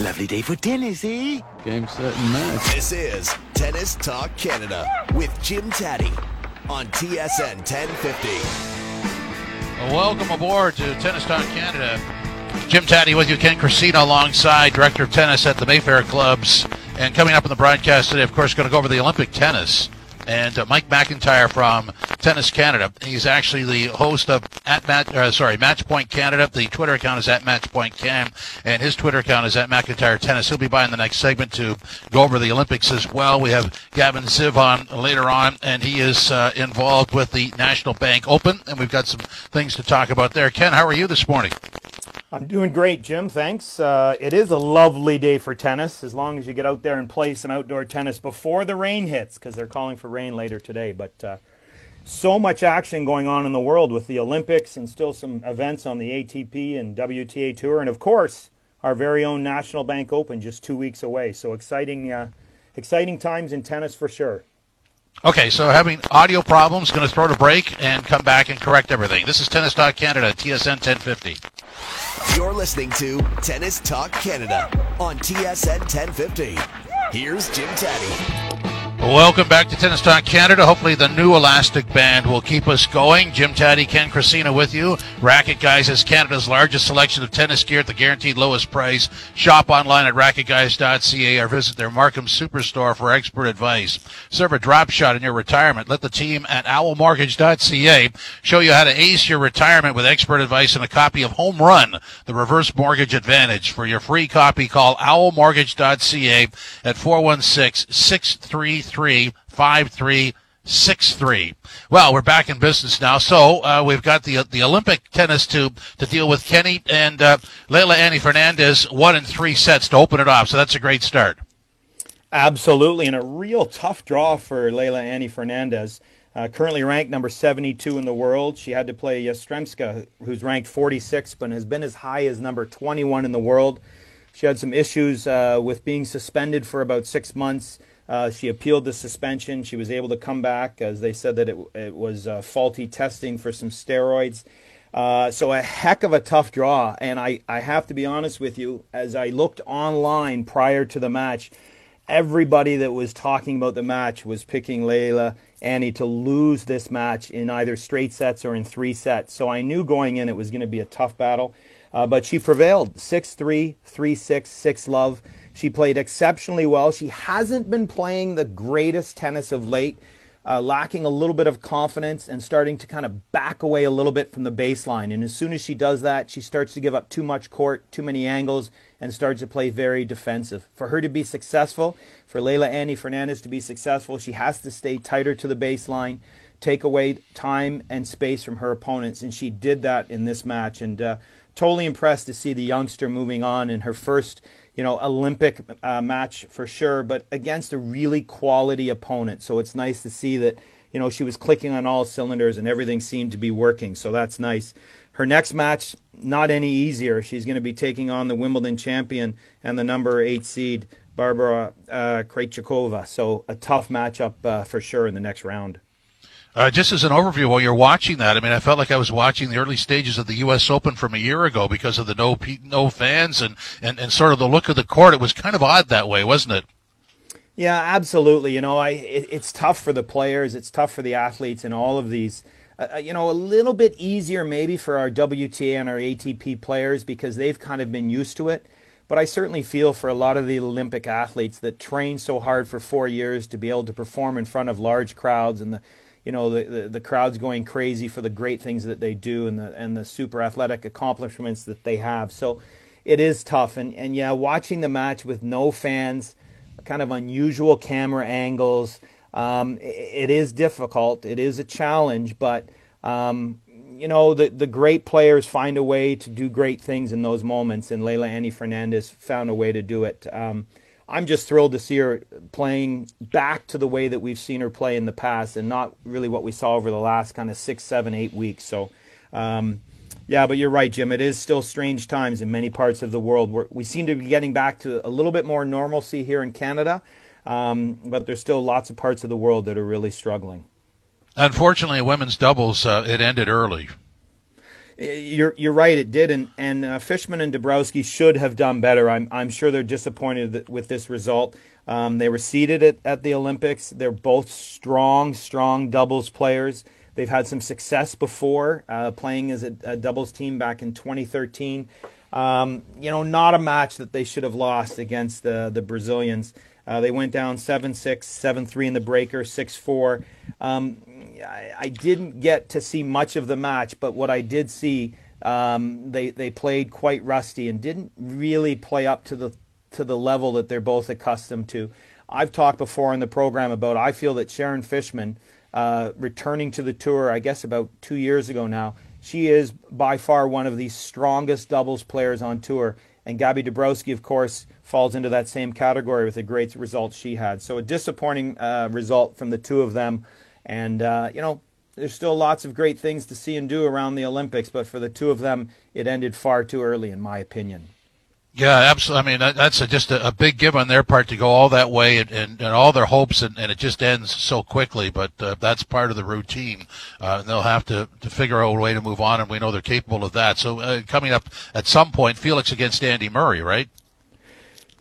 Lovely day for tennis, eh? Game, set, and match. This is Tennis Talk Canada with Jim Tatti on TSN 1050. Welcome aboard to Tennis Talk Canada. Jim Tatti with you, Ken Cressina alongside Director of Tennis at the Mayfair Clubs. And coming up in the broadcast today, of course, going to go over the Olympic tennis and uh, Mike McIntyre from Tennis Canada. He's actually the host of at Match, uh, sorry, Matchpoint Canada. The Twitter account is at Matchpoint Can, and his Twitter account is at McIntyre Tennis. He'll be by in the next segment to go over the Olympics as well. We have Gavin Ziv on later on, and he is uh, involved with the National Bank Open, and we've got some things to talk about there. Ken, how are you this morning? I'm doing great, Jim. Thanks. Uh, it is a lovely day for tennis, as long as you get out there and play some outdoor tennis before the rain hits, because they're calling for rain later today. But uh, so much action going on in the world with the Olympics and still some events on the ATP and WTA Tour, and of course our very own National Bank Open just two weeks away. So exciting, uh, exciting times in tennis for sure. Okay, so having audio problems, going to throw to break and come back and correct everything. This is Tennis Talk Canada, TSN 1050. You're listening to Tennis Talk Canada on TSN 1050. Here's Jim Tatti. Welcome back to Tennis Talk Canada. Hopefully, the new Elastic Band will keep us going. Jim Tatti, Ken Cressina with you. Racket Guys is Canada's largest selection of tennis gear at the guaranteed lowest price. Shop online at racketguys.ca or visit their Markham Superstore for expert advice. Serve a drop shot in your retirement. Let the team at owlmortgage.ca show you how to ace your retirement with expert advice and a copy of Home Run, the reverse mortgage advantage. For your free copy, call owlmortgage.ca at 416 633 5363. Well, we're back in business now. So uh, we've got the the Olympic tennis to to deal with. Kenny and uh, Leylah Annie Fernandez one in three sets to open it off. So that's a great start. Absolutely, and a real tough draw for Leylah Annie Fernandez. Uh, currently ranked number 72 in the world. She had to play Yastremska, who's ranked 46, but has been as high as number 21 in the world. She had some issues uh, with being suspended for about six months. Uh, she appealed the suspension. She was able to come back, as they said that it, it was uh, faulty testing for some steroids. Uh, so a heck of a tough draw. And I, I have to be honest with you, as I looked online prior to the match, everybody that was talking about the match was picking Leylah Annie to lose this match in either straight sets or in three sets. So I knew going in it was going to be a tough battle. Uh, but she prevailed 6 3, 3 6, 6 love. She played exceptionally well. She hasn't been playing the greatest tennis of late, uh, lacking a little bit of confidence and starting to kind of back away a little bit from the baseline. And as soon as she does that, she starts to give up too much court, too many angles, and starts to play very defensive. For her to be successful, for Leylah Annie Fernandez to be successful, she has to stay tighter to the baseline, take away time and space from her opponents. And she did that in this match. And uh, totally impressed to see the youngster moving on in her first you know, Olympic uh, match for sure, but against a really quality opponent. So it's nice to see that, you know, she was clicking on all cylinders and everything seemed to be working. So that's nice. Her next match, not any easier. She's going to be taking on the Wimbledon champion and the number eight seed, Barbara uh, Krejcikova. So a tough matchup uh, for sure in the next round. Uh, just as an overview, while you're watching that, I mean, I felt like I was watching the early stages of the U.S. Open from a year ago because of the no no fans and, and, and sort of the look of the court. It was kind of odd that way, wasn't it? Yeah, absolutely. You know, I it, it's tough for the players, it's tough for the athletes, and all of these. Uh, uh you know, a little bit easier maybe for our WTA and our ATP players because they've kind of been used to it. But I certainly feel for a lot of the Olympic athletes that train so hard for four years to be able to perform in front of large crowds and the you know the, the, the crowd's going crazy for the great things that they do and the and the super athletic accomplishments that they have. So it is tough and and yeah, watching the match with no fans, kind of unusual camera angles. Um, it, it is difficult. It is a challenge, but um, you know the the great players find a way to do great things in those moments, and Leylah Annie Fernandez found a way to do it. Um, I'm just thrilled to see her playing back to the way that we've seen her play in the past, and not really what we saw over the last kind of six, seven, eight weeks. So, um, yeah, but you're right, Jim. It is still strange times in many parts of the world. We're, we seem to be getting back to a little bit more normalcy here in Canada, um, but there's still lots of parts of the world that are really struggling. Unfortunately, women's doubles uh, it ended early. You're you're right. It did, and and uh, Fichman and Dabrowski should have done better. I'm I'm sure they're disappointed with this result. Um, they were seeded at, at the Olympics. They're both strong, strong doubles players. They've had some success before uh, playing as a, a, doubles team back in 2013. Um, you know, not a match that they should have lost against the the Brazilians. Uh, they went down 7 6, 7 3 in the breaker, 6 4. Um, I, I, didn't get to see much of the match, but what I did see, um, they, they played quite rusty and didn't really play up to the, to the level that they're both accustomed to. I've talked before in the program about I feel that Sharon Fichman, uh, returning to the tour, I guess about two years ago now, she is by far one of the strongest doubles players on tour. And Gabby Dabrowski, of course, falls into that same category with the great results she had. So a disappointing uh, result from the two of them. And, uh, you know, there's still lots of great things to see and do around the Olympics, but for the two of them, it ended far too early, in my opinion. Yeah, absolutely. I mean, that's a, just a, a, big give on their part to go all that way and, and, and all their hopes, and, and, it just ends so quickly. But uh, that's part of the routine. Uh, they'll have to, to figure out a way to move on, and we know they're capable of that. So uh, coming up at some point, Felix against Andy Murray, right?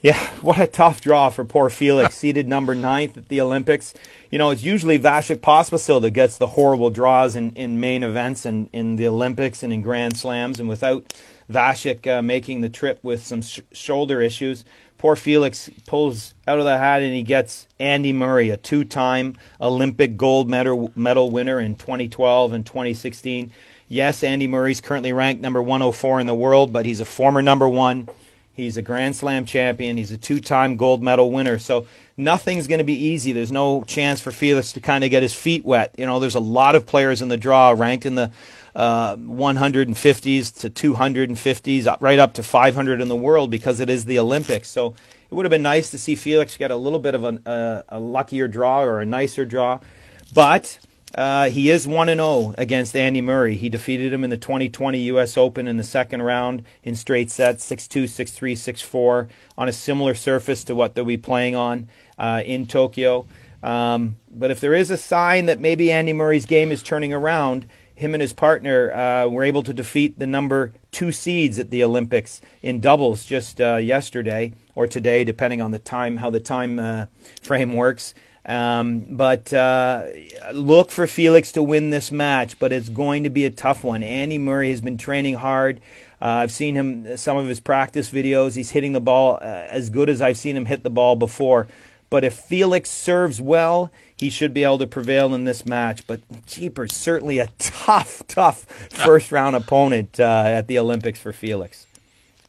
Yeah, what a tough draw for poor Felix, seeded number ninth at the Olympics. You know, it's usually Vasek Pospisil that gets the horrible draws in, in main events and in the Olympics and in Grand Slams, and without Vasek uh, making the trip with some sh- shoulder issues. Poor Felix pulls out of the hat and he gets Andy Murray, a two time Olympic gold medal, medal winner in 2012 and 2016. Yes, Andy Murray's currently ranked number 104 in the world, but he's a former number one. He's a Grand Slam champion. He's a two time gold medal winner. So nothing's going to be easy. There's no chance for Felix to kind of get his feet wet. You know, there's a lot of players in the draw ranked in the uh, 150s to 250s, right up to 500 in the world because it is the Olympics. So it would have been nice to see Felix get a little bit of an, uh, a luckier draw or a nicer draw. But uh, he is 1 0 against Andy Murray. He defeated him in the 2020 U.S. Open in the second round in straight sets 6 2, 6 3, 6 4 on a similar surface to what they'll be playing on uh, in Tokyo. Um, but if there is a sign that maybe Andy Murray's game is turning around, him and his partner uh, were able to defeat the number two seeds at the Olympics in doubles just uh, yesterday or today, depending on the time how the time uh, frame works. Um, but uh, look for Felix to win this match, but it's going to be a tough one. Andy Murray has been training hard. Uh, I've seen him some of his practice videos. He's hitting the ball uh, as good as I've seen him hit the ball before. But if Felix serves well, he should be able to prevail in this match. But Jeepers, certainly a tough, tough first round opponent uh, at the Olympics for Felix.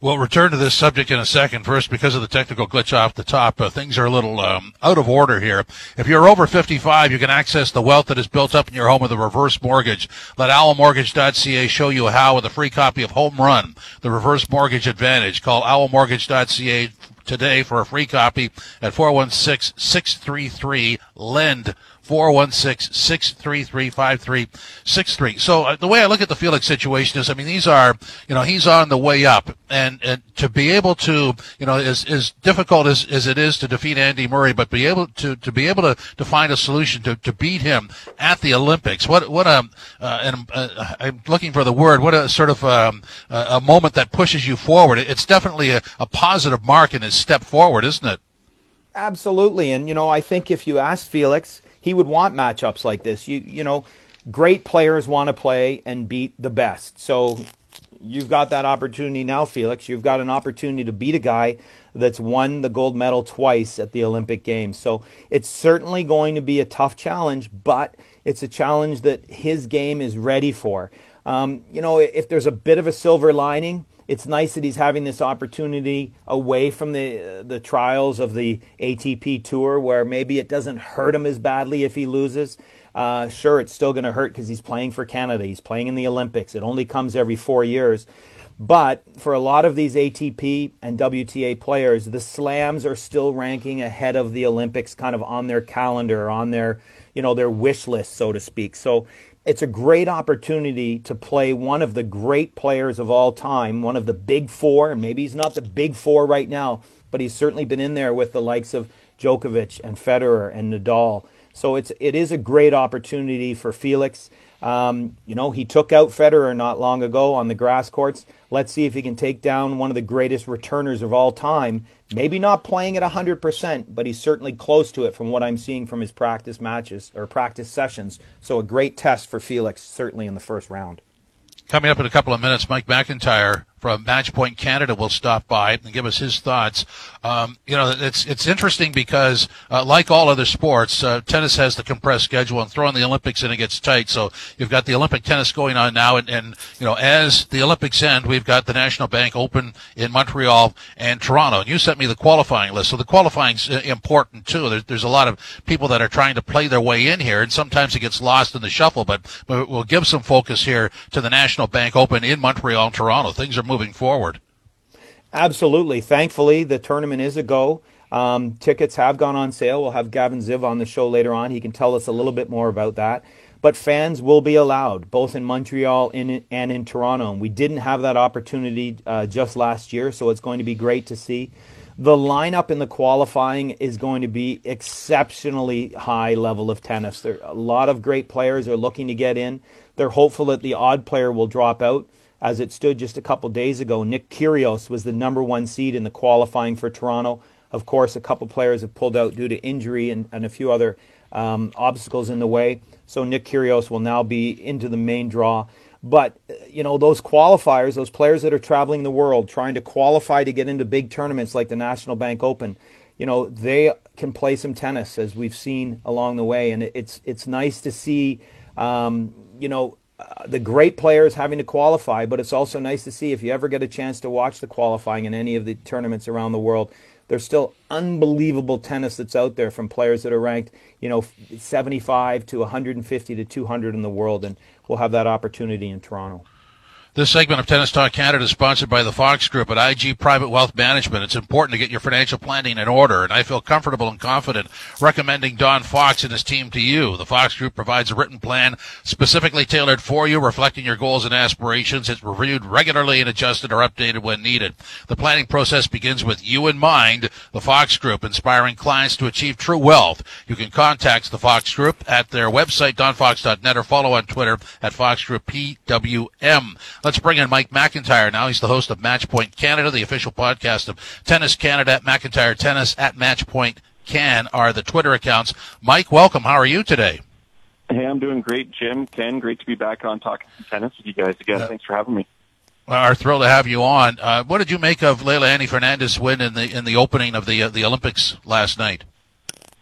We'll return to this subject in a second. First, because of the technical glitch off the top, uh, things are a little um, out of order here. If you're over 55, you can access the wealth that is built up in your home with a reverse mortgage. Let owlmortgage.ca show you how with a free copy of Home Run, the reverse mortgage advantage. Call owlmortgage.ca today for a free copy at 416-633-LEND. 416-633-5363. So uh, the way I look at the Felix situation is, I mean, these are, you know, he's on the way up and, and to be able to, you know, as, as difficult as, as it is to defeat Andy Murray, but be able to, to be able to, to find a solution to, to beat him at the Olympics. What, what a, uh, and uh, I'm looking for the word, what a sort of, um, a moment that pushes you forward. It's definitely a, a positive mark in his step forward, isn't it? Absolutely. And, you know, I think if you ask Felix, he would want matchups like this. You you know, great players want to play and beat the best. So you've got that opportunity now, Felix. You've got an opportunity to beat a guy that's won the gold medal twice at the Olympic Games. So it's certainly going to be a tough challenge, but it's a challenge that his game is ready for. Um, you know, if there's a bit of a silver lining, it's nice that he's having this opportunity away from the the trials of the ATP Tour, where maybe it doesn't hurt him as badly if he loses. Uh, sure, it's still going to hurt because he's playing for Canada. He's playing in the Olympics. It only comes every four years. But for a lot of these ATP and WTA players, the slams are still ranking ahead of the Olympics, kind of on their calendar, on their you know their wish list, so to speak. So it's a great opportunity to play one of the great players of all time, one of the big four, and maybe he's not the big four right now, but he's certainly been in there with the likes of Djokovic and Federer and Nadal. So it's it is a great opportunity for Felix. Um, you know, he took out Federer not long ago on the grass courts. Let's see if he can take down one of the greatest returners of all time. Maybe not playing at 100%, but he's certainly close to it from what I'm seeing from his practice matches or practice sessions. So a great test for Felix, certainly in the first round. Coming up in a couple of minutes, Mike McIntyre from Matchpoint Canada will stop by and give us his thoughts. Um, you know, it's it's interesting because, uh, like all other sports, uh, tennis has the compressed schedule, and throwing the Olympics in it gets tight. So you've got the Olympic tennis going on now, and, and you know, as the Olympics end, we've got the National Bank Open in Montreal and Toronto. And you sent me the qualifying list, so the qualifying's uh, important too. There's, there's a lot of people that are trying to play their way in here, and sometimes it gets lost in the shuffle. But, we'll give some focus here to the National Bank Open in Montreal and Toronto. Things are moving moving forward. Absolutely. Thankfully, the tournament is a go. Um, tickets have gone on sale. We'll have Gavin Ziv on the show later on. He can tell us a little bit more about that. But fans will be allowed, both in Montreal and in Toronto. And we didn't have that opportunity uh, just last year, so it's going to be great to see. The lineup in the qualifying is going to be exceptionally high level of tennis. There, a lot of great players are looking to get in. They're hopeful that the odd player will drop out as it stood just a couple days ago. Nick Kyrgios was the number one seed in the qualifying for Toronto. Of course, a couple players have pulled out due to injury and, and a few other um, obstacles in the way. So Nick Kyrgios will now be into the main draw. But you know those qualifiers, those players that are traveling the world, trying to qualify to get into big tournaments like the National Bank Open, you know they can play some tennis as we've seen along the way, and it's it's nice to see. Um, you know uh, the great players having to qualify, but it's also nice to see if you ever get a chance to watch the qualifying in any of the tournaments around the world. There's still unbelievable tennis that's out there from players that are ranked, you know, 75 to 150 to 200 in the world, and we'll have that opportunity in Toronto. This segment of Tennis Talk Canada is sponsored by the Fox Group at IG Private Wealth Management. It's important to get your financial planning in order, and I feel comfortable and confident recommending Don Fox and his team to you. The Fox Group provides a written plan specifically tailored for you, reflecting your goals and aspirations. It's reviewed regularly and adjusted or updated when needed. The planning process begins with you in mind. The Fox Group, inspiring clients to achieve true wealth. You can contact the Fox Group at their website, donfox.net, or follow on Twitter at Fox Group PWM. Let's bring in Mike McIntyre now. He's the host of Matchpoint Canada, the official podcast of Tennis Canada at McIntyre Tennis at Matchpoint Can are the Twitter accounts. Mike, welcome. How are you today? Hey, I'm doing great, Jim. Ken, great to be back on talking tennis with you guys again. Thanks for having me. Well, are thrilled to have you on. Uh, what did you make of Leylah Annie Fernandez win in the in the opening of the uh, the Olympics last night?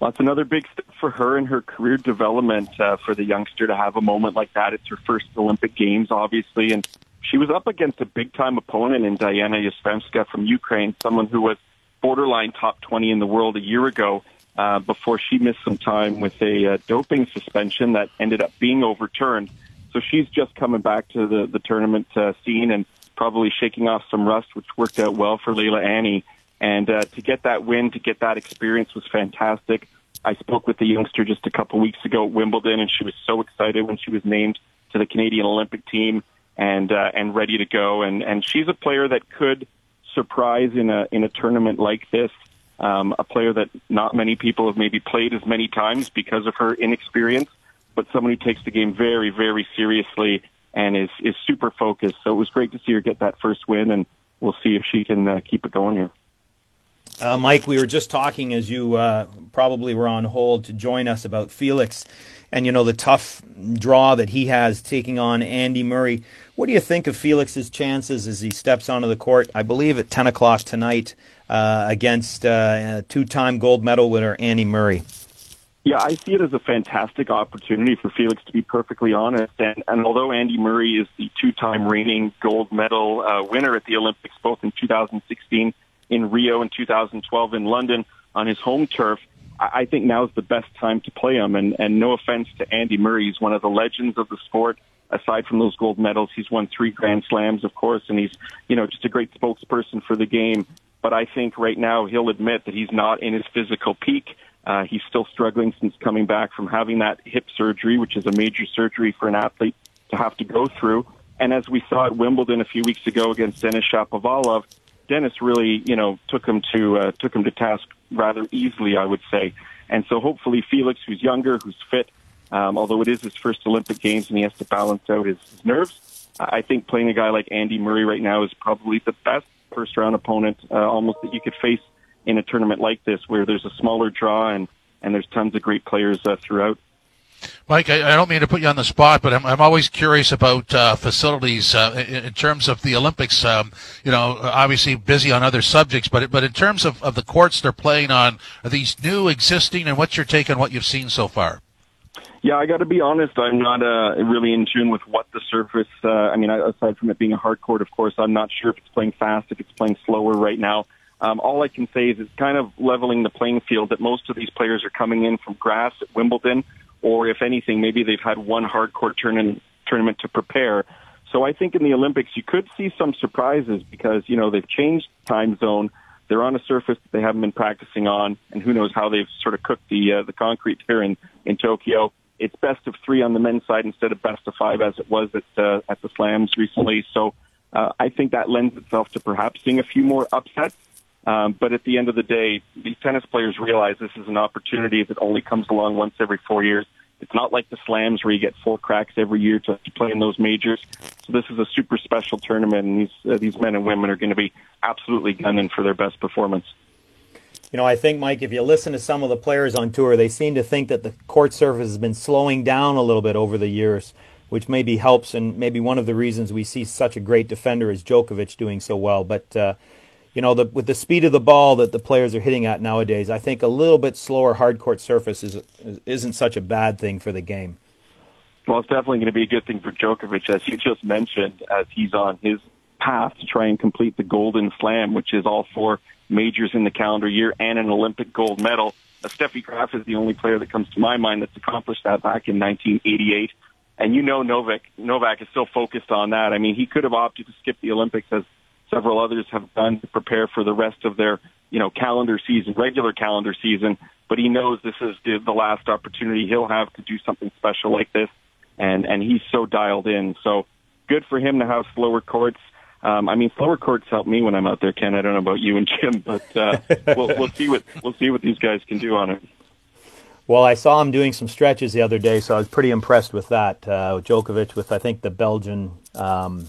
Well, it's another big step for her in her career development. Uh, for the youngster to have a moment like that, it's her first Olympic Games, obviously, and she was up against a big time opponent in Diana Yastremska from Ukraine, someone who was borderline top 20 in the world a year ago uh, before she missed some time with a uh, doping suspension that ended up being overturned. So she's just coming back to the, the tournament uh, scene and probably shaking off some rust, which worked out well for Leylah Annie. And uh, to get that win, to get that experience was fantastic. I spoke with the youngster just a couple weeks ago at Wimbledon, and she was so excited when she was named to the Canadian Olympic team and uh, and ready to go. And and she's a player that could surprise in a in a tournament like this. Um, a player that not many people have maybe played as many times because of her inexperience, but someone who takes the game very very seriously and is is super focused. So it was great to see her get that first win, and we'll see if she can uh, keep it going here. Uh, Mike, we were just talking as you uh, probably were on hold to join us about Felix and you know the tough draw that he has taking on Andy Murray. What do you think of Felix's chances as he steps onto the court? I believe at 10 o'clock tonight uh, against uh, two-time gold medal winner Andy Murray. Yeah, I see it as a fantastic opportunity for Felix to be perfectly honest. And, and although Andy Murray is the two-time reigning gold medal uh, winner at the Olympics, both in 2016 in Rio and 2012 in London on his home turf, I think now is the best time to play him. And, and no offense to Andy Murray, he's one of the legends of the sport. Aside from those gold medals, he's won three Grand Slams, of course, and he's, you know, just a great spokesperson for the game. But I think right now he'll admit that he's not in his physical peak. Uh, he's still struggling since coming back from having that hip surgery, which is a major surgery for an athlete to have to go through. And as we saw at Wimbledon a few weeks ago against Denis Shapovalov, Denis really, you know, took him to uh, took him to task rather easily, I would say. And so hopefully Felix, who's younger, who's fit, Um, although it is his first Olympic Games and he has to balance out his, his nerves, I think playing a guy like Andy Murray right now is probably the best first round opponent uh, almost that you could face in a tournament like this, where there's a smaller draw and and there's tons of great players uh, throughout. Mike, I, I, don't mean to put you on the spot, but I'm, I'm always curious about uh, facilities uh, in, in, terms of the Olympics. Um, you know, obviously busy on other subjects, but but in terms of, of the courts they're playing on, are these new, existing, and what's your take on what you've seen so far? Yeah, I got to be honest. I'm not uh, really in tune with what the surface. Uh, I mean, aside from it being a hard court, of course, I'm not sure if it's playing fast, if it's playing slower right now. Um, all I can say is it's kind of leveling the playing field that most of these players are coming in from grass at Wimbledon or if anything, maybe they've had one hard court tournament tournament to prepare. So I think in the Olympics you could see some surprises because you know they've changed time zone. They're on a surface that they haven't been practicing on, and who knows how they've sort of cooked the uh, the concrete here in in Tokyo. It's best of three on the men's side instead of best of five as it was at uh, at the slams recently. So uh, I think that lends itself to perhaps seeing a few more upsets. Um, but at the end of the day, these tennis players realize this is an opportunity that only comes along once every four years. It's not like the slams where you get four cracks every year to, to play in those majors. So this is a super special tournament, and these uh, these men and women are going to be absolutely gunning for their best performance. You know, I think, Mike, if you listen to some of the players on tour, they seem to think that the court surface has been slowing down a little bit over the years, which maybe helps, and maybe one of the reasons we see such a great defender as Djokovic doing so well. But uh, you know, the, with the speed of the ball that the players are hitting at nowadays, I think a little bit slower hard court surface is, isn't such a bad thing for the game. Well, it's definitely going to be a good thing for Djokovic, as you just mentioned, as he's on his path to try and complete the Golden Slam, which is all four majors in the calendar year and an Olympic gold medal. Uh, Steffi Graf is the only player that comes to my mind that's accomplished that back in 1988. And you know Novak, Novak is still focused on that. I mean, he could have opted to skip the Olympics as several others have done to prepare for the rest of their, you know, calendar season, regular calendar season. But he knows this is the, the last opportunity he'll have to do something special like this, and and he's so dialed in. So good for him to have slower courts. Um, I mean, slower courts help me when I'm out there, Ken. I don't know about you and Jim, but uh, we'll, we'll see what we'll see what these guys can do on it. Well, I saw him doing some stretches the other day, so I was pretty impressed with that. Uh, Djokovic with I think the Belgian um,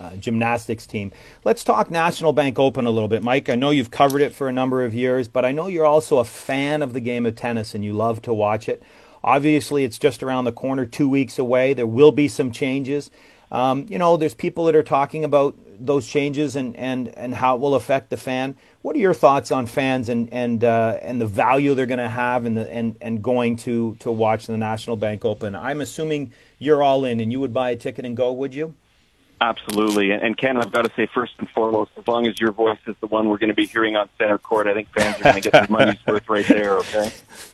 uh, gymnastics team. Let's talk National Bank Open a little bit, Mike. I know you've covered it for a number of years, but I know you're also a fan of the game of tennis and you love to watch it. Obviously, it's just around the corner, two weeks away. There will be some changes. Um, you know, there's people that are talking about those changes and, and, and how it will affect the fan. What are your thoughts on fans and and uh, and the value they're going to have and the and, and going to to watch the National Bank Open? I'm assuming you're all in and you would buy a ticket and go, would you? Absolutely. And Ken, I've got to say, first and foremost, as long as your voice is the one we're going to be hearing on center court, I think fans are going to get their money's worth right there, okay?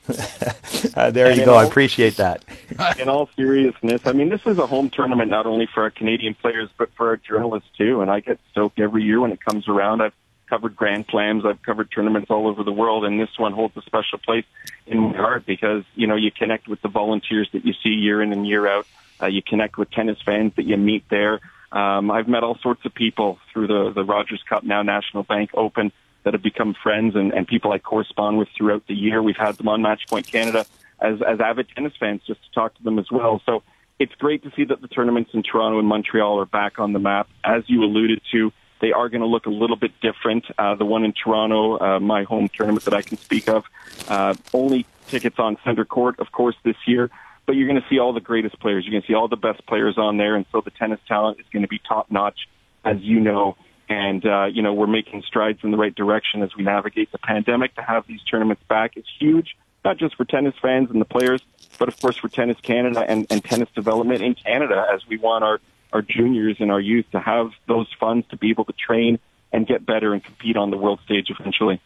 Uh, there and you go. All, I appreciate that. in all seriousness, I mean, this is a home tournament not only for our Canadian players, but for our journalists, too. And I get stoked every year when it comes around. I've covered Grand Slams, I've covered tournaments all over the world, and this one holds a special place in my heart because, you know, you connect with the volunteers that you see year in and year out. Uh, you connect with tennis fans that you meet there. Um, I've met all sorts of people through the, the Rogers Cup, now National Bank Open, that have become friends and, and people I correspond with throughout the year. We've had them on Matchpoint Canada as, as avid tennis fans just to talk to them as well. So it's great to see that the tournaments in Toronto and Montreal are back on the map. As you alluded to, they are going to look a little bit different. Uh, the one in Toronto, uh, my home tournament that I can speak of, uh, only tickets on center court, of course, this year but you're going to see all the greatest players. You're going to see all the best players on there, and so the tennis talent is going to be top notch, as you know. And uh, you know we're making strides in the right direction as we navigate the pandemic. To have these tournaments back is huge, not just for tennis fans and the players, but of course for Tennis Canada and, and tennis development in Canada, as we want our our juniors and our youth to have those funds to be able to train and get better and compete on the world stage eventually.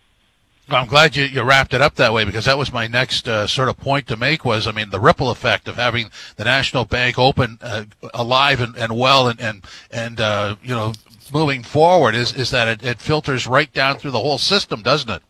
I'm glad you, you wrapped it up that way because that was my next uh, sort of point to make was I mean the ripple effect of having the National Bank open uh, alive and, and well and and, and uh, you know moving forward is is that it, it filters right down through the whole system, doesn't it?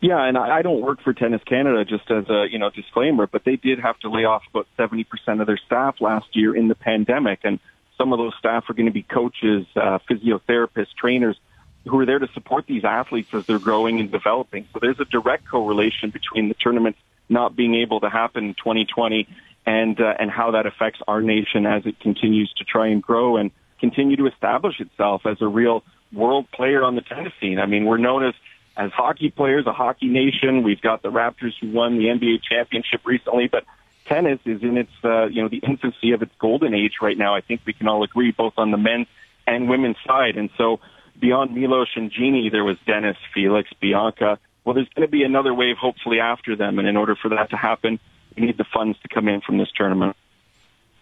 Yeah, and I, don't work for Tennis Canada just as a you know disclaimer, but they did have to lay off about seventy percent of their staff last year in the pandemic, and some of those staff are going to be coaches, uh, physiotherapists, trainers who are there to support these athletes as they're growing and developing. So there's a direct correlation between the tournaments not being able to happen in 2020 and uh, and how that affects our nation as it continues to try and grow and continue to establish itself as a real world player on the tennis scene. I mean, we're known as as hockey players, a hockey nation. We've got the Raptors who won the NBA championship recently, but tennis is in its uh, you know the infancy of its golden age right now. I think we can all agree, both on the men's and women's side. And so, beyond Milos and Genie, there was Denis, Felix, Bianca. Well, there's going to be another wave, hopefully after them. And in order for that to happen, we need the funds to come in from this tournament.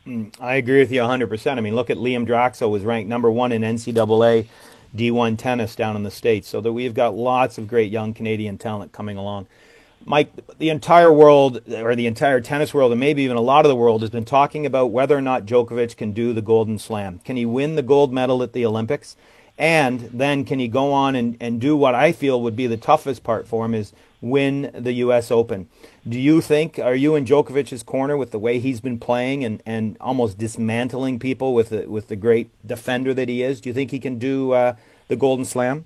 Mm, I agree with you 100%. I mean, look at Liam Draxl was ranked number one in NCAA D1 tennis down in the States. So that we've got lots of great young Canadian talent coming along. Mike, the entire world, or the entire tennis world, and maybe even a lot of the world, has been talking about whether or not Djokovic can do the Golden Slam. Can he win the gold medal at the Olympics? And then can he go on and, and do what I feel would be the toughest part for him is win the U.S. Open. Do you think, are you in Djokovic's corner with the way he's been playing and, and almost dismantling people with the, with the great defender that he is? Do you think he can do uh, the Golden Slam?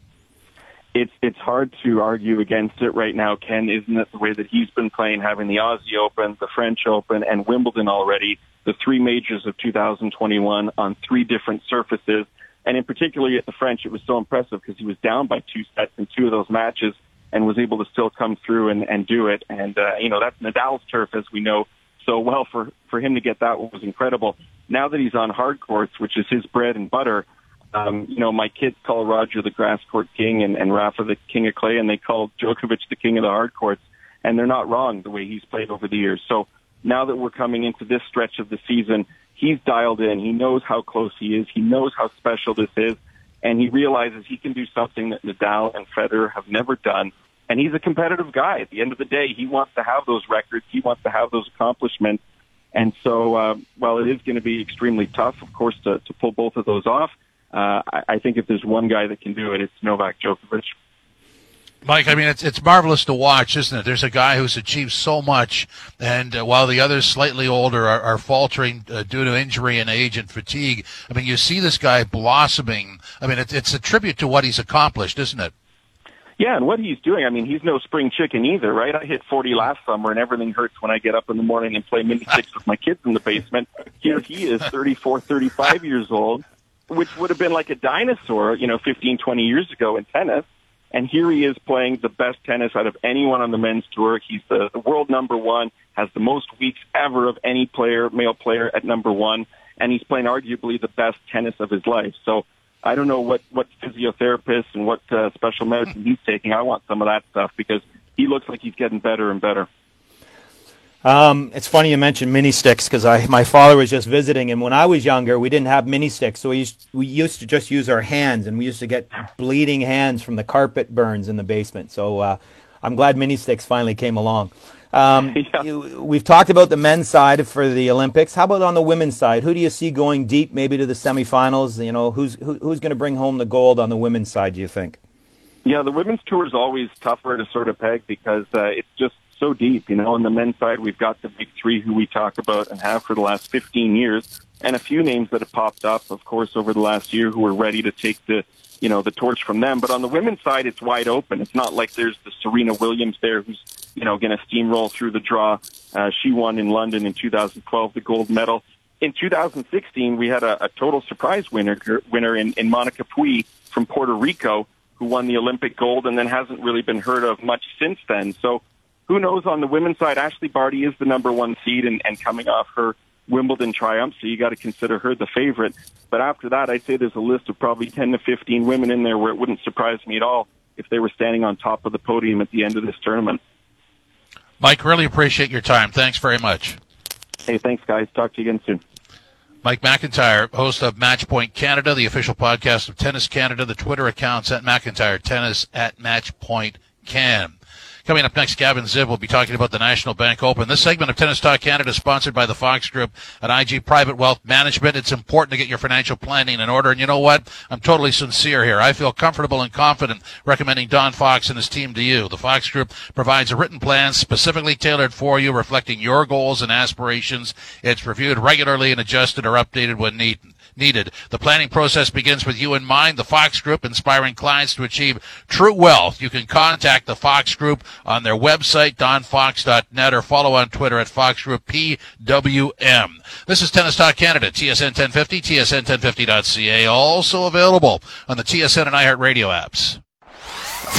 It's it's hard to argue against it right now, Ken. Isn't it the way that he's been playing, having the Aussie Open, the French Open, and Wimbledon already, the three majors of 2021 on three different surfaces, and in particular at the French, it was so impressive because he was down by two sets in two of those matches and was able to still come through and, and do it. And, uh, you know, that's Nadal's turf, as we know so well. For, for him to get that was incredible. Now that he's on hard courts, which is his bread and butter, um, you know, my kids call Roger the grass court king and, and Rafa the king of clay, and they call Djokovic the king of the hard courts. And they're not wrong the way he's played over the years. So now that we're coming into this stretch of the season, he's dialed in. He knows how close he is. He knows how special this is and he realizes he can do something that Nadal and Federer have never done. And he's a competitive guy. At the end of the day, he wants to have those records. He wants to have those accomplishments. And so, uh, while it is going to be extremely tough, of course, to, to pull both of those off, uh, I, I think if there's one guy that can do it, it's Novak Djokovic. Mike, I mean, it's it's marvelous to watch, isn't it? There's a guy who's achieved so much, and uh, while the others, slightly older, are, are faltering uh, due to injury and age and fatigue. I mean, you see this guy blossoming. I mean, it's it's a tribute to what he's accomplished, isn't it? Yeah, and what he's doing, I mean, he's no spring chicken either, right? I hit 40 last summer, and everything hurts when I get up in the morning and play mini sticks with my kids in the basement. Here he is, 34, 35 years old, which would have been like a dinosaur, you know, 15, 20 years ago in tennis and here he is playing the best tennis out of anyone on the men's tour. He's the, the world number one, has the most weeks ever of any player, male player at number one, and he's playing arguably the best tennis of his life. So I don't know what, what physiotherapist and what uh, special medicine he's taking. I want some of that stuff because he looks like he's getting better and better. Um, it's funny you mentioned mini sticks because I my father was just visiting, and when I was younger, we didn't have mini sticks, so we used, we used to just use our hands, and we used to get bleeding hands from the carpet burns in the basement. So uh, I'm glad mini sticks finally came along. Um, yeah. you, we've talked about the men's side for the Olympics. How about on the women's side? Who do you see going deep, maybe to the semifinals? You know, who's who, who's going to bring home the gold on the women's side? Do you think? Yeah, the women's tour is always tougher to sort of peg because uh, it's just so deep. You know, on the men's side, we've got the big three who we talk about and have for the last 15 years, and a few names that have popped up, of course, over the last year who are ready to take the, you know, the torch from them. But on the women's side, it's wide open. It's not like there's the Serena Williams there who's, you know, going to steamroll through the draw. Uh, she won in London in 2012 the gold medal. In 2016, we had a, a total surprise winner winner in, in Monica Puig from Puerto Rico, who won the Olympic gold and then hasn't really been heard of much since then. So who knows on the women's side? Ashleigh Barty is the number one seed and, and coming off her Wimbledon triumph, so you got to consider her the favorite. But after that, I'd say there's a list of probably 10 to 15 women in there where it wouldn't surprise me at all if they were standing on top of the podium at the end of this tournament. Mike, really appreciate your time. Thanks very much. Hey, thanks, guys. Talk to you again soon. Mike McIntyre, host of Matchpoint Canada, the official podcast of Tennis Canada, the Twitter accounts at McIntyre Tennis at Matchpoint Can. Coming up next, Gavin Ziv will be talking about the National Bank Open. This segment of Tennis Talk Canada is sponsored by the Fox Group at IG Private Wealth Management. It's important to get your financial planning in order. And you know what? I'm totally sincere here. I feel comfortable and confident recommending Don Fox and his team to you. The Fox Group provides a written plan specifically tailored for you, reflecting your goals and aspirations. It's reviewed regularly and adjusted or updated when needed needed. The planning process begins with you in mind, the Fox Group, inspiring clients to achieve true wealth. You can contact the Fox Group on their website, donfox.net, or follow on Twitter at Fox Group PWM. This is Tennis Talk Canada, TSN 1050, TSN1050.ca, also available on the TSN and iHeartRadio apps.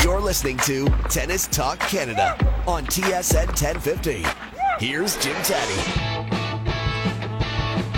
You're listening to Tennis Talk Canada on TSN 1050. Here's Jim Tatti.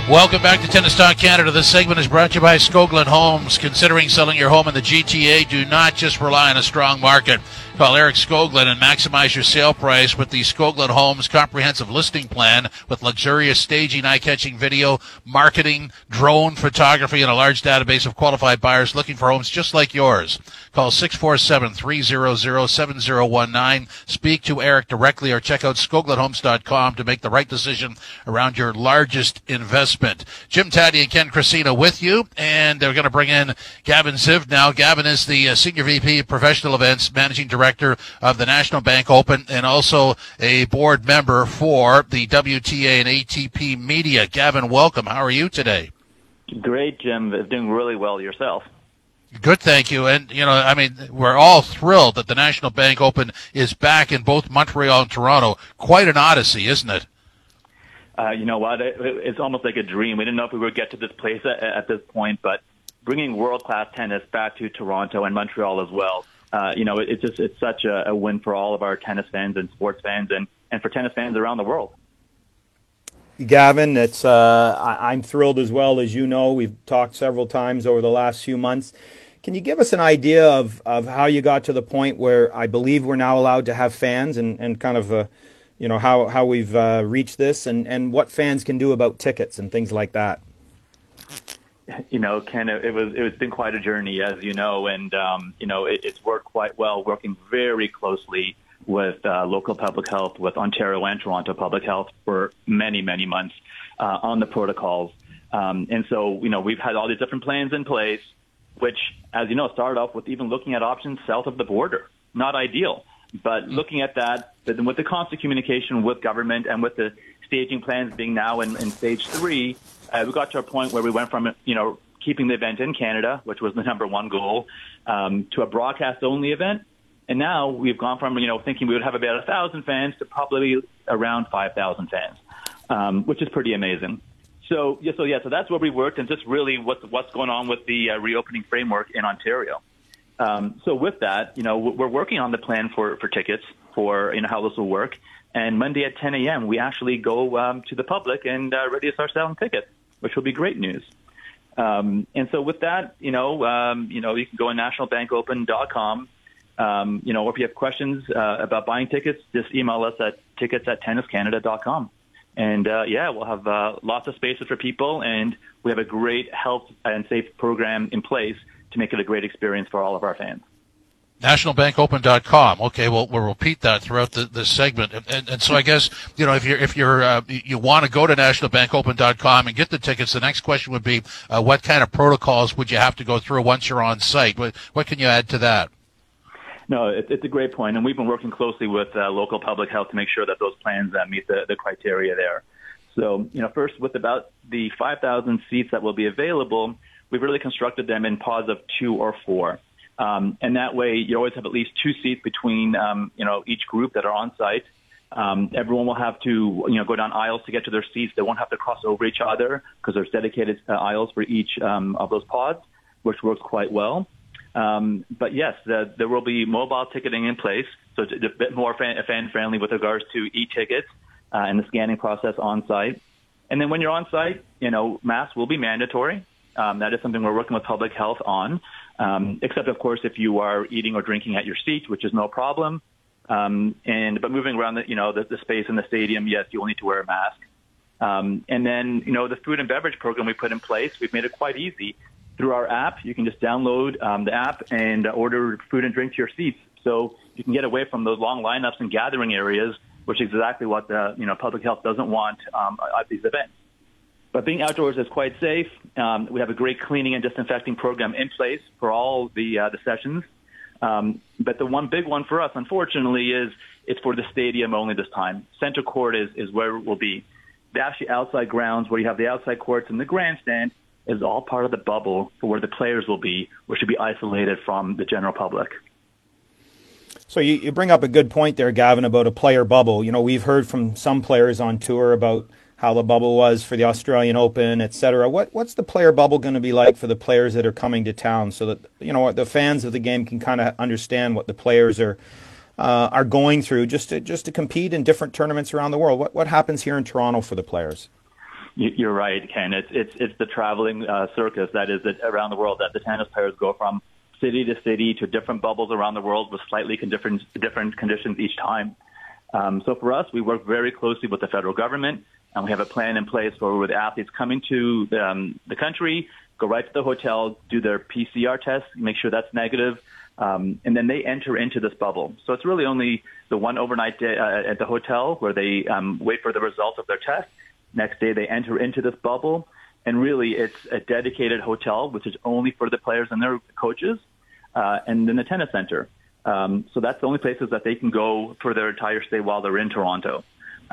Welcome back to Tennis Talk Canada. This segment is brought to you by Skoglund Homes. Considering selling your home in the GTA, do not just rely on a strong market. Call Eric Skoglund and maximize your sale price with the Skoglund Homes comprehensive listing plan with luxurious staging, eye-catching video, marketing, drone photography, and a large database of qualified buyers looking for homes just like yours. Call 647-300-7019. Speak to Eric directly or check out skoglundhomes.com to make the right decision around your largest investment. Jim Tatti and Ken Cressina with you, and they're going to bring in Gavin Ziv now. Gavin is the uh, Senior VP of Professional Events Managing Director director of the National Bank Open and also a board member for the WTA and ATP Media. Gavin, welcome. How are you today? Great, Jim. Doing really well yourself. Good, thank you. And, you know, I mean, we're all thrilled that the National Bank Open is back in both Montreal and Toronto. Quite an odyssey, isn't it? Uh, you know what? It, it's almost like a dream. We didn't know if we would get to this place at, at this point, but bringing world class tennis back to Toronto and Montreal as well uh, you know, it, it's just it's such a, a win for all of our tennis fans and sports fans, and and for tennis fans around the world. Gavin, it's uh, I, I'm thrilled as well. As you know, we've talked several times over the last few months. Can you give us an idea of, of how you got to the point where I believe we're now allowed to have fans and, and kind of, uh, you know, how, how we've uh, reached this and, and what fans can do about tickets and things like that? You know, Ken, it was it's been quite a journey, as you know, and um, you know, it, it's worked quite well, working very closely with uh, local public health, with Ontario and Toronto Public Health for many many months uh, on the protocols. Um, and so, you know, we've had all these different plans in place, which, as you know, started off with even looking at options south of the border. Not ideal, but looking at that, but then with the constant communication with government and with the staging plans being now in, in stage three, uh, we got to a point where we went from, you know, keeping the event in Canada, which was the number one goal, um, to a broadcast only event. And now we've gone from, you know, thinking we would have about a thousand fans to probably around 5,000 fans, um, which is pretty amazing. So, yeah, so yeah, so that's where we worked and just really what's, what's going on with the uh, reopening framework in Ontario. Um, so with that, you know, we're working on the plan for, for tickets for, you know, how this will work. And Monday at 10 a.m., we actually go um, to the public and uh, ready to start selling tickets which will be great news. Um, and so with that, you know, um, you know, you can go on nationalbankopen.com. Um, you know, or if you have questions uh, about buying tickets, just email us at tickets at tenniscanada.com. And uh, yeah, we'll have uh, lots of spaces for people, and we have a great health and safe program in place to make it a great experience for all of our fans nationalbankopen.com. Okay, well, we'll repeat that throughout the, this segment. And, and, and, so I guess, you know, if you're, if you're, uh, you want to go to nationalbankopen.com and get the tickets, the next question would be, uh, what kind of protocols would you have to go through once you're on site? What, what can you add to that? No, it, it's a great point, and we've been working closely with uh, local public health to make sure that those plans uh, meet the, the criteria there. So, you know, first with about the 5,000 seats that will be available, we've really constructed them in pods of two or four. Um, and that way, you always have at least two seats between um, you know each group that are on site. Um, everyone will have to you know go down aisles to get to their seats. They won't have to cross over each other because there's dedicated uh, aisles for each um, of those pods, which works quite well. Um, but yes, the, there will be mobile ticketing in place, so it's a bit more fan, fan friendly with regards to e-tickets uh, and the scanning process on site. And then when you're on site, you know, masks will be mandatory. Um, that is something we're working with public health on. Um, except of course if you are eating or drinking at your seat, which is no problem. Um, and but moving around the you know the, the space in the stadium, yes, you will need to wear a mask. Um, and then you know the food and beverage program we put in place, we've made it quite easy through our app. You can just download um, the app and order food and drink to your seats, so you can get away from those long lineups and gathering areas, which is exactly what the you know public health doesn't want um, at these events. But being outdoors is quite safe. Um, we have a great cleaning and disinfecting program in place for all the uh, the sessions. Um, but the one big one for us, unfortunately, is it's for the stadium only this time. Center court is, is where it will be. The actually outside grounds where you have the outside courts and the grandstand, is all part of the bubble for where the players will be, which should be isolated from the general public. So you, you bring up a good point there, Gavin, about a player bubble. You know, we've heard from some players on tour about how the bubble was for the Australian Open, et cetera. What, what's the player bubble going to be like for the players that are coming to town so that, you know, the fans of the game can kind of understand what the players are uh, are going through just to, just to compete in different tournaments around the world? What, what happens here in Toronto for the players? You're right, Ken. It's it's it's the traveling uh, circus that is it around the world that the tennis players go from city to city to different bubbles around the world with slightly different different conditions each time. Um, so for us, we work very closely with the federal government, and we have a plan in place where the athletes coming to um, the country go right to the hotel, do their PCR test, make sure that's negative, um, and then they enter into this bubble. So it's really only the one overnight day uh, at the hotel where they um, wait for the results of their test Next day, they enter into this bubble, and really, it's a dedicated hotel, which is only for the players and their coaches, uh, and then the tennis center. Um, so that's the only places that they can go for their entire stay while they're in Toronto.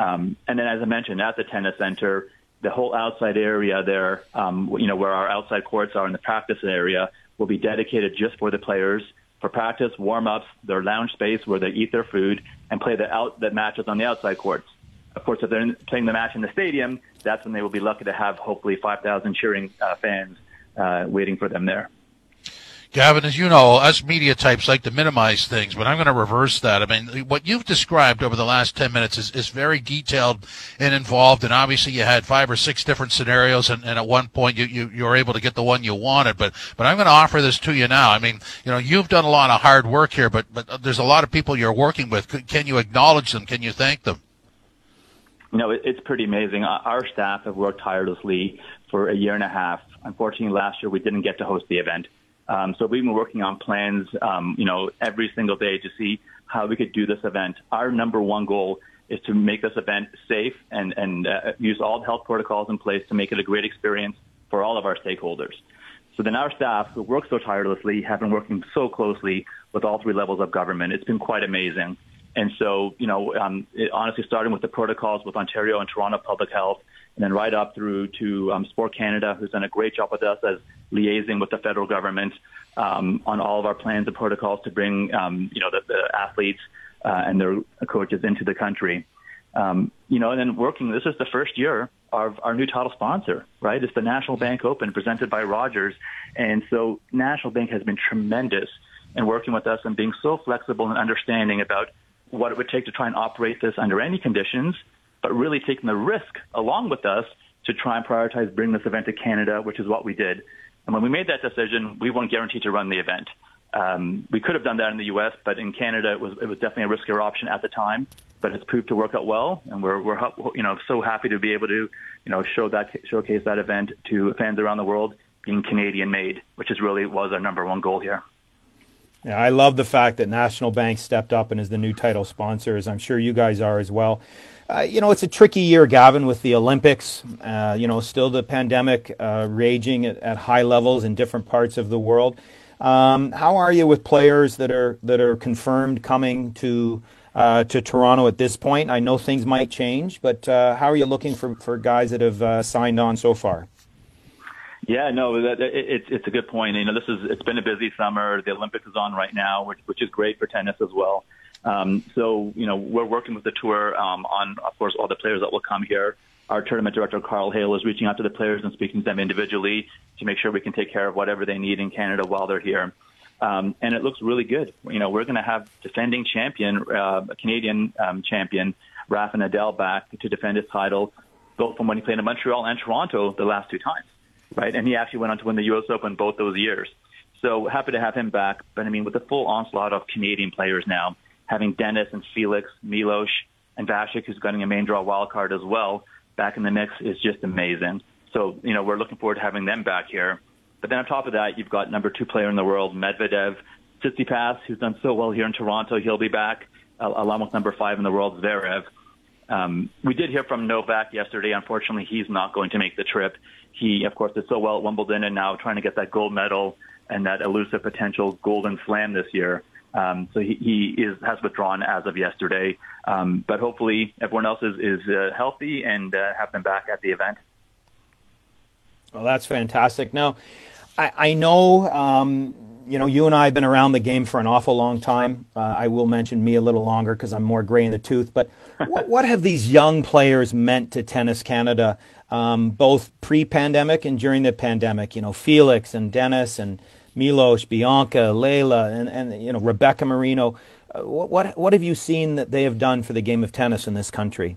Um, and then, as I mentioned, at the tennis center, the whole outside area there, um, you know, where our outside courts are in the practice area, will be dedicated just for the players for practice, warm ups, their lounge space where they eat their food, and play the out the matches on the outside courts. Of course, if they're playing the match in the stadium, that's when they will be lucky to have hopefully 5,000 cheering uh, fans uh, waiting for them there. Gavin, as you know, us media types like to minimize things, but I'm going to reverse that. I mean, what you've described over the last 10 minutes is, is very detailed and involved, and obviously you had five or six different scenarios, and, and at one point you, you, you were able to get the one you wanted. But, but I'm going to offer this to you now. I mean, you know, you've done a lot of hard work here, but, but there's a lot of people you're working with. Can you acknowledge them? Can you thank them? know, it's pretty amazing. Our staff have worked tirelessly for a year and a half. Unfortunately, last year we didn't get to host the event. Um, so we've been working on plans, um, you know, every single day to see how we could do this event. Our number one goal is to make this event safe and, and uh, use all the health protocols in place to make it a great experience for all of our stakeholders. So then our staff, who work so tirelessly, have been working so closely with all three levels of government. It's been quite amazing. And so, you know, um, it, honestly, starting with the protocols with Ontario and Toronto Public Health, and then right up through to um, Sport Canada, who's done a great job with us as liaising with the federal government um, on all of our plans and protocols to bring, um, you know, the, the athletes uh, and their coaches into the country. Um, you know, and then working, this is the first year of our new title sponsor, right? It's the National Bank Open presented by Rogers. And so National Bank has been tremendous in working with us and being so flexible and understanding about what it would take to try and operate this under any conditions, but really taking the risk along with us to try and prioritize bringing this event to Canada, which is what we did. And when we made that decision, we weren't guaranteed to run the event. Um, we could have done that in the U.S., but in Canada, it was it was definitely a riskier option at the time. But it's proved to work out well, and we're we're you know so happy to be able to you know show that showcase that event to fans around the world being Canadian made, which is really was our number one goal here. Yeah, I love the fact that National Bank stepped up and is the new title sponsor, as I'm sure you guys are as well. Uh, you know, it's a tricky year, Gavin, with the Olympics. Uh, you know, still the pandemic uh, raging at, at, high levels in different parts of the world. Um, how are you with players that are that are confirmed coming to uh, to Toronto at this point? I know things might change, but uh, how are you looking for, for guys that have uh, signed on so far? Yeah, no, that, it, it's it's a good point. You know, this is it's been a busy summer. The Olympics is on right now, which which is great for tennis as well. Um, so you know, we're working with the tour um, on, of course, all the players that will come here. Our tournament director Karl Hale is reaching out to the players and speaking to them individually to make sure we can take care of whatever they need in Canada while they're here. Um, and it looks really good. You know, we're going to have defending champion, uh, a Canadian um, champion Rafa Nadal back to defend his title, both from when he played in Montreal and Toronto the last two times right? And he actually went on to win the U.S. Open both those years. So happy to have him back. But I mean, with the full onslaught of Canadian players now, having Denis and Felix, Milos, and Vasek, who's getting a main draw wild card as well, back in the mix is just amazing. So, you know, we're looking forward to having them back here. But then on top of that, you've got number two player in the world, Medvedev, Tsitsipas, who's done so well here in Toronto. He'll be back, uh, along with number five in the world, Zverev. Um, we did hear from Novak yesterday. Unfortunately, he's not going to make the trip. He, of course, did so well at Wimbledon and now trying to get that gold medal and that elusive potential golden slam this year. Um, so he, he is, has withdrawn as of yesterday. Um, but hopefully everyone else is, is uh, healthy and uh, have them back at the event. Well, that's fantastic. Now, I, I know, um, you know, you and I have been around the game for an awful long time. Uh, I will mention me a little longer because I'm more gray in the tooth. But what, what, have these young players meant to Tennis Canada, um, both pre-pandemic and during the pandemic? You know, Felix and Denis and Milos, Bianca, Leylah, and, and you know, Rebecca Marino. Uh, what, what, what have you seen that they have done for the game of tennis in this country?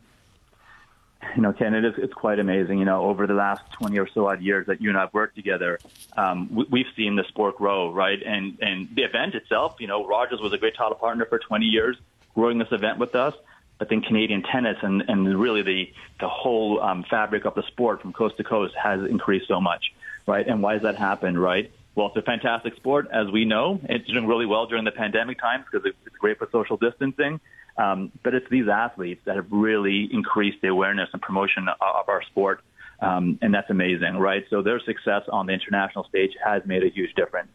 You know, Ken, it is, it's quite amazing. You know, over the last 20 or so odd years that you and I have worked together, um, we, we've seen the sport grow, right? And, and the event itself, you know, Rogers was a great title partner for 20 years, growing this event with us. But then Canadian tennis and, and really the, the whole um, fabric of the sport from coast to coast has increased so much, right? And why has that happened, right? Well, it's a fantastic sport, as we know. It's doing really well during the pandemic times because it's great for social distancing. Um, but it's these athletes that have really increased the awareness and promotion of our sport. Um, and that's amazing, right? So their success on the international stage has made a huge difference.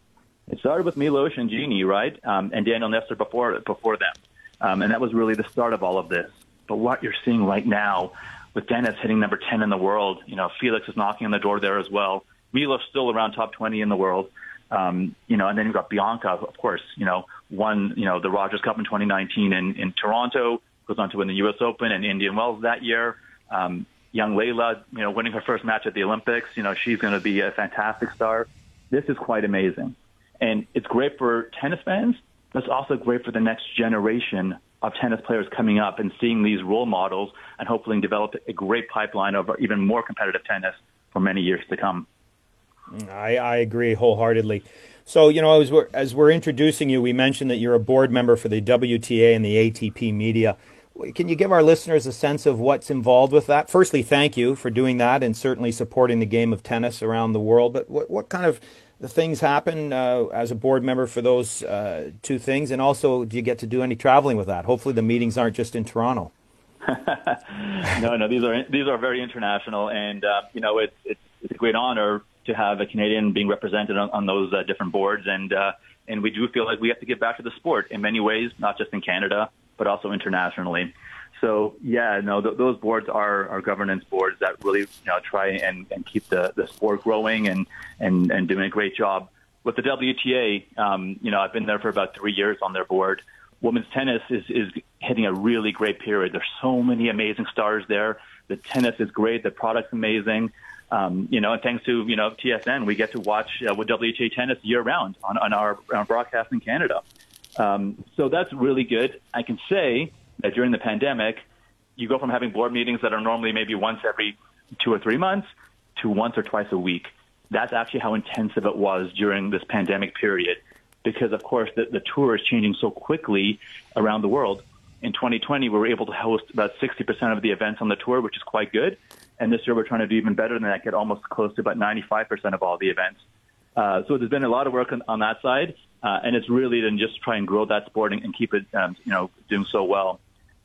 It started with Milos and Genie, right? Um, and Daniel Nestor before, before them. Um, and that was really the start of all of this. But what you're seeing right now with Denis hitting number 10 in the world, you know, Felix is knocking on the door there as well. Milos still around top 20 in the world. Um, you know, and then you've got Bianca, of course, you know, won, you know, the Rogers Cup in 2019 in, in Toronto, goes on to win the U.S. Open and Indian Wells that year. Um, young Leylah, you know, winning her first match at the Olympics, you know, she's going to be a fantastic star. This is quite amazing. And it's great for tennis fans, but it's also great for the next generation of tennis players coming up and seeing these role models and hopefully develop a great pipeline of even more competitive tennis for many years to come. I, I agree wholeheartedly. So, you know, as we're, as we're introducing you, we mentioned that you're a board member for the WTA and the ATP media. Can you give our listeners a sense of what's involved with that? Firstly, thank you for doing that and certainly supporting the game of tennis around the world. But what, what kind of things happen uh, as a board member for those uh, two things? And also, do you get to do any traveling with that? Hopefully, the meetings aren't just in Toronto. no, no, these are these are very international, and uh, you know it's, it's it's a great honor to have a Canadian being represented on, on those uh, different boards, and uh, and we do feel like we have to get back to the sport in many ways, not just in Canada, but also internationally. So yeah, no, th- those boards are, are governance boards that really you know try and, and keep the, the sport growing and, and, and doing a great job. With the WTA, um, you know, I've been there for about three years on their board. Women's tennis is, is hitting a really great period. There's so many amazing stars there. The tennis is great. The product's amazing. Um, you know, and thanks to you know TSN, we get to watch uh, with WTA tennis year round on, on our, our broadcast in Canada. Um, so that's really good. I can say that during the pandemic, you go from having board meetings that are normally maybe once every two or three months to once or twice a week. That's actually how intensive it was during this pandemic period, because of course the, the tour is changing so quickly around the world. In 2020, we were able to host about 60% of the events on the tour, which is quite good. And this year we're trying to do even better than that, get almost close to about 95% of all the events. Uh, so there's been a lot of work on, on that side, uh, and it's really to just try and grow that sport and, and keep it, um, you know, doing so well.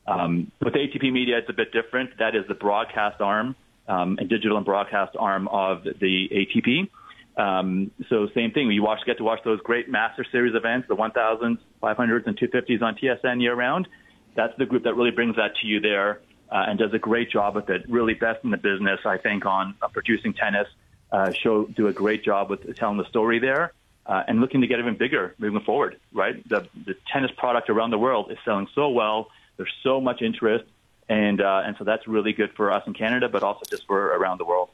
Um, with ATP Media, it's a bit different. That is the broadcast arm um, and digital and broadcast arm of the ATP. Um, so same thing. You watch, get to watch those great Master Series events, the 1000s, 500s, and 250s on TSN year round. That's the group that really brings that to you there uh, and does a great job with it. Really best in the business, I think, on uh, producing tennis. Uh, show do a great job with telling the story there. Uh, and looking to get even bigger moving forward, right? The, the tennis product around the world is selling so well. There's so much interest, and uh, and so that's really good for us in Canada, but also just for around the world.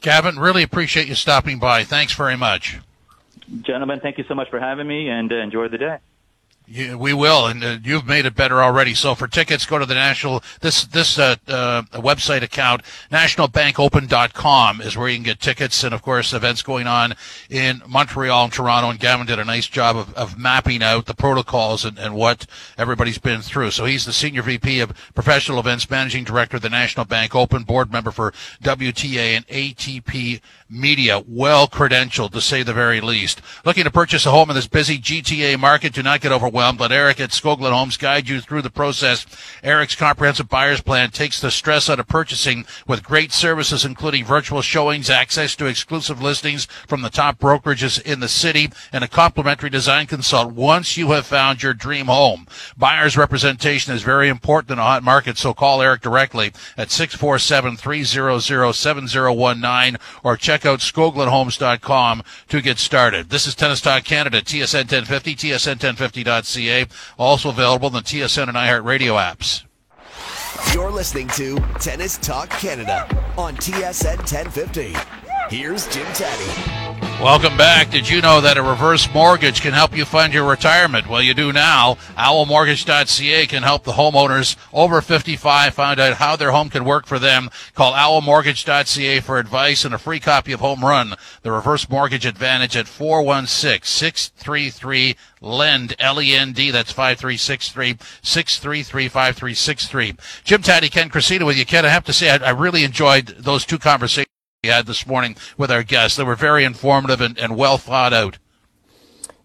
Gavin, really appreciate you stopping by. Thanks very much. Gentlemen, thank you so much for having me, and uh, enjoy the day. Yeah, we will, and uh, you've made it better already. So for tickets, go to the national this this uh, uh, website account, nationalbankopen.com is where you can get tickets, and of course events going on in Montreal and Toronto. And Gavin did a nice job of, of mapping out the protocols and, and what everybody's been through. So he's the senior VP of professional events, managing director of the National Bank Open, board member for WTA and ATP Media, well credentialed to say the very least. Looking to purchase a home in this busy GTA market? Do not get overwhelmed, let Eric at Skoglund Homes guide you through the process. Eric's comprehensive buyer's plan takes the stress out of purchasing with great services, including virtual showings, access to exclusive listings from the top brokerages in the city, and a complimentary design consult once you have found your dream home. Buyer's representation is very important in a hot market, so call Eric directly at 647-300-7019 or check out skoglundhomes.com to get started. This is Tennis Talk Canada, TSN 1050, tsn1050.ca, also available in the TSN and iHeart radio apps. You're listening to Tennis Talk Canada on TSN 1050. Here's Jim Tatti. Welcome back. Did you know that a reverse mortgage can help you fund your retirement? Well, you do now. OwlMortgage.ca can help the homeowners over 55 find out how their home can work for them. Call OwlMortgage.ca for advice and a free copy of Home Run, the reverse mortgage advantage at 416-633 LEND, L-E-N-D. That's 5363 633 5363. Jim Tatti, Ken Cressida with you. Ken, I have to say, I, I really enjoyed those two conversations we had this morning with our guests. They were very informative and, and well thought out.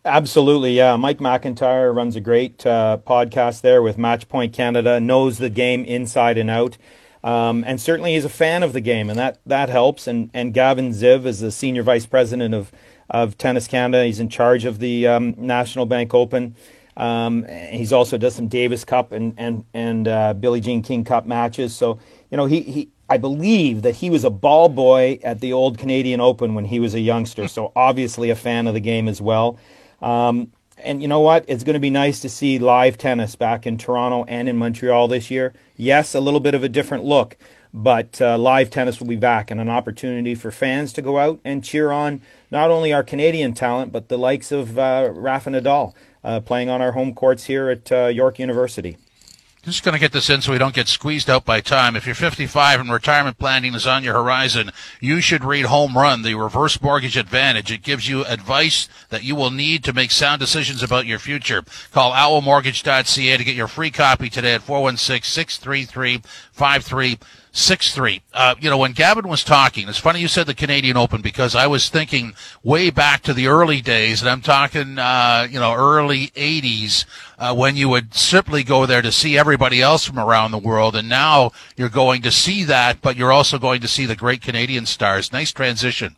Absolutely, yeah. Mike McIntyre runs a great uh, podcast there with Matchpoint Canada, knows the game inside and out. Um, and certainly he's a fan of the game, and that, that helps. And, and Gavin Ziv is the senior vice president of, of Tennis Canada. He's in charge of the um, National Bank Open. Um, he's also does some Davis Cup and and and uh, Billie Jean King Cup matches. So you know he he I believe that he was a ball boy at the old Canadian Open when he was a youngster, so obviously a fan of the game as well. Um, and you know what? It's going to be nice to see live tennis back in Toronto and in Montreal this year. Yes, a little bit of a different look, but uh, live tennis will be back and an opportunity for fans to go out and cheer on not only our Canadian talent, but the likes of uh, Rafa Nadal uh, playing on our home courts here at uh, York University. Just going to get this in so we don't get squeezed out by time. If you're 55 and retirement planning is on your horizon, you should read Home Run, the reverse mortgage advantage. It gives you advice that you will need to make sound decisions about your future. Call owlmortgage.ca to get your free copy today at 416 633 six three. Uh, you know, when Gavin was talking, it's funny you said the Canadian Open because I was thinking way back to the early days, and I'm talking, uh, you know, early '80s uh, when you would simply go there to see everybody else from around the world, and now you're going to see that, but you're also going to see the great Canadian stars. Nice transition.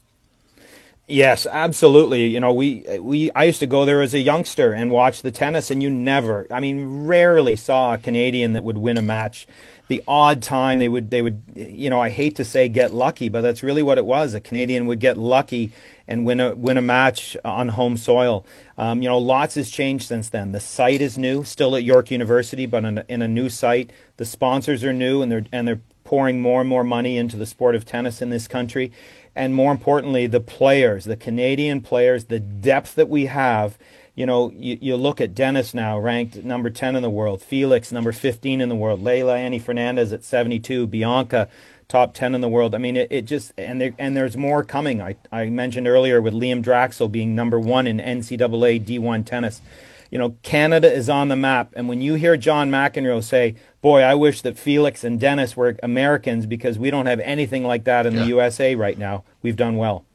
Yes, absolutely. You know, we we I used to go there as a youngster and watch the tennis, and you never, I mean, rarely saw a Canadian that would win a match the odd time they would they would you know I hate to say get lucky, but that's really what it was. A Canadian would get lucky and win a win a match on home soil. Um, you know, lots has changed since then. The site is new, still at York University, but in a, in a new site. The sponsors are new, and they're and they're pouring more and more money into the sport of tennis in this country. And more importantly, the players, the Canadian players, the depth that we have you know, you, you look at Denis now, ranked number 10 in the world, Felix, number 15 in the world, Leylah Annie Fernandez at 72, Bianca, top 10 in the world. I mean, it, it just, and, there, and there's more coming. I, I mentioned earlier with Liam Draxl being number one in NCAA D1 tennis. You know, Canada is on the map. And when you hear John McEnroe say, boy, I wish that Felix and Denis were Americans because we don't have anything like that in yeah. the USA right now, we've done well.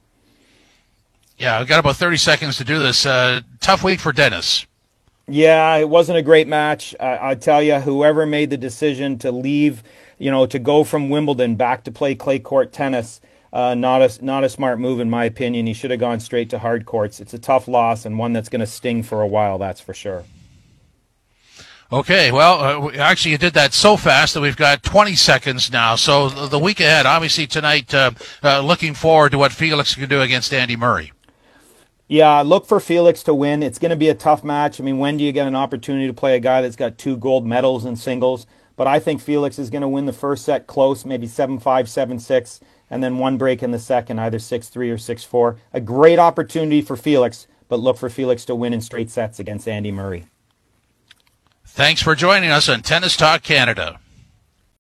Yeah, I've got about 30 seconds to do this. Uh, tough week for Denis. Yeah, it wasn't a great match. I, I tell you, whoever made the decision to leave, you know, to go from Wimbledon back to play clay court tennis, uh, not a not a smart move in my opinion. He should have gone straight to hard courts. It's a tough loss and one that's going to sting for a while. That's for sure. Okay, well, uh, actually, you did that so fast that we've got 20 seconds now. So the week ahead, obviously tonight, uh, uh, looking forward to what Felix can do against Andy Murray. Yeah, look for Felix to win. It's going to be a tough match. I mean, when do you get an opportunity to play a guy that's got two gold medals in singles? But I think Felix is going to win the first set close, maybe 7 5, 7 6, and then one break in the second, either 6 3 or 6 4. A great opportunity for Felix, but look for Felix to win in straight sets against Andy Murray. Thanks for joining us on Tennis Talk Canada.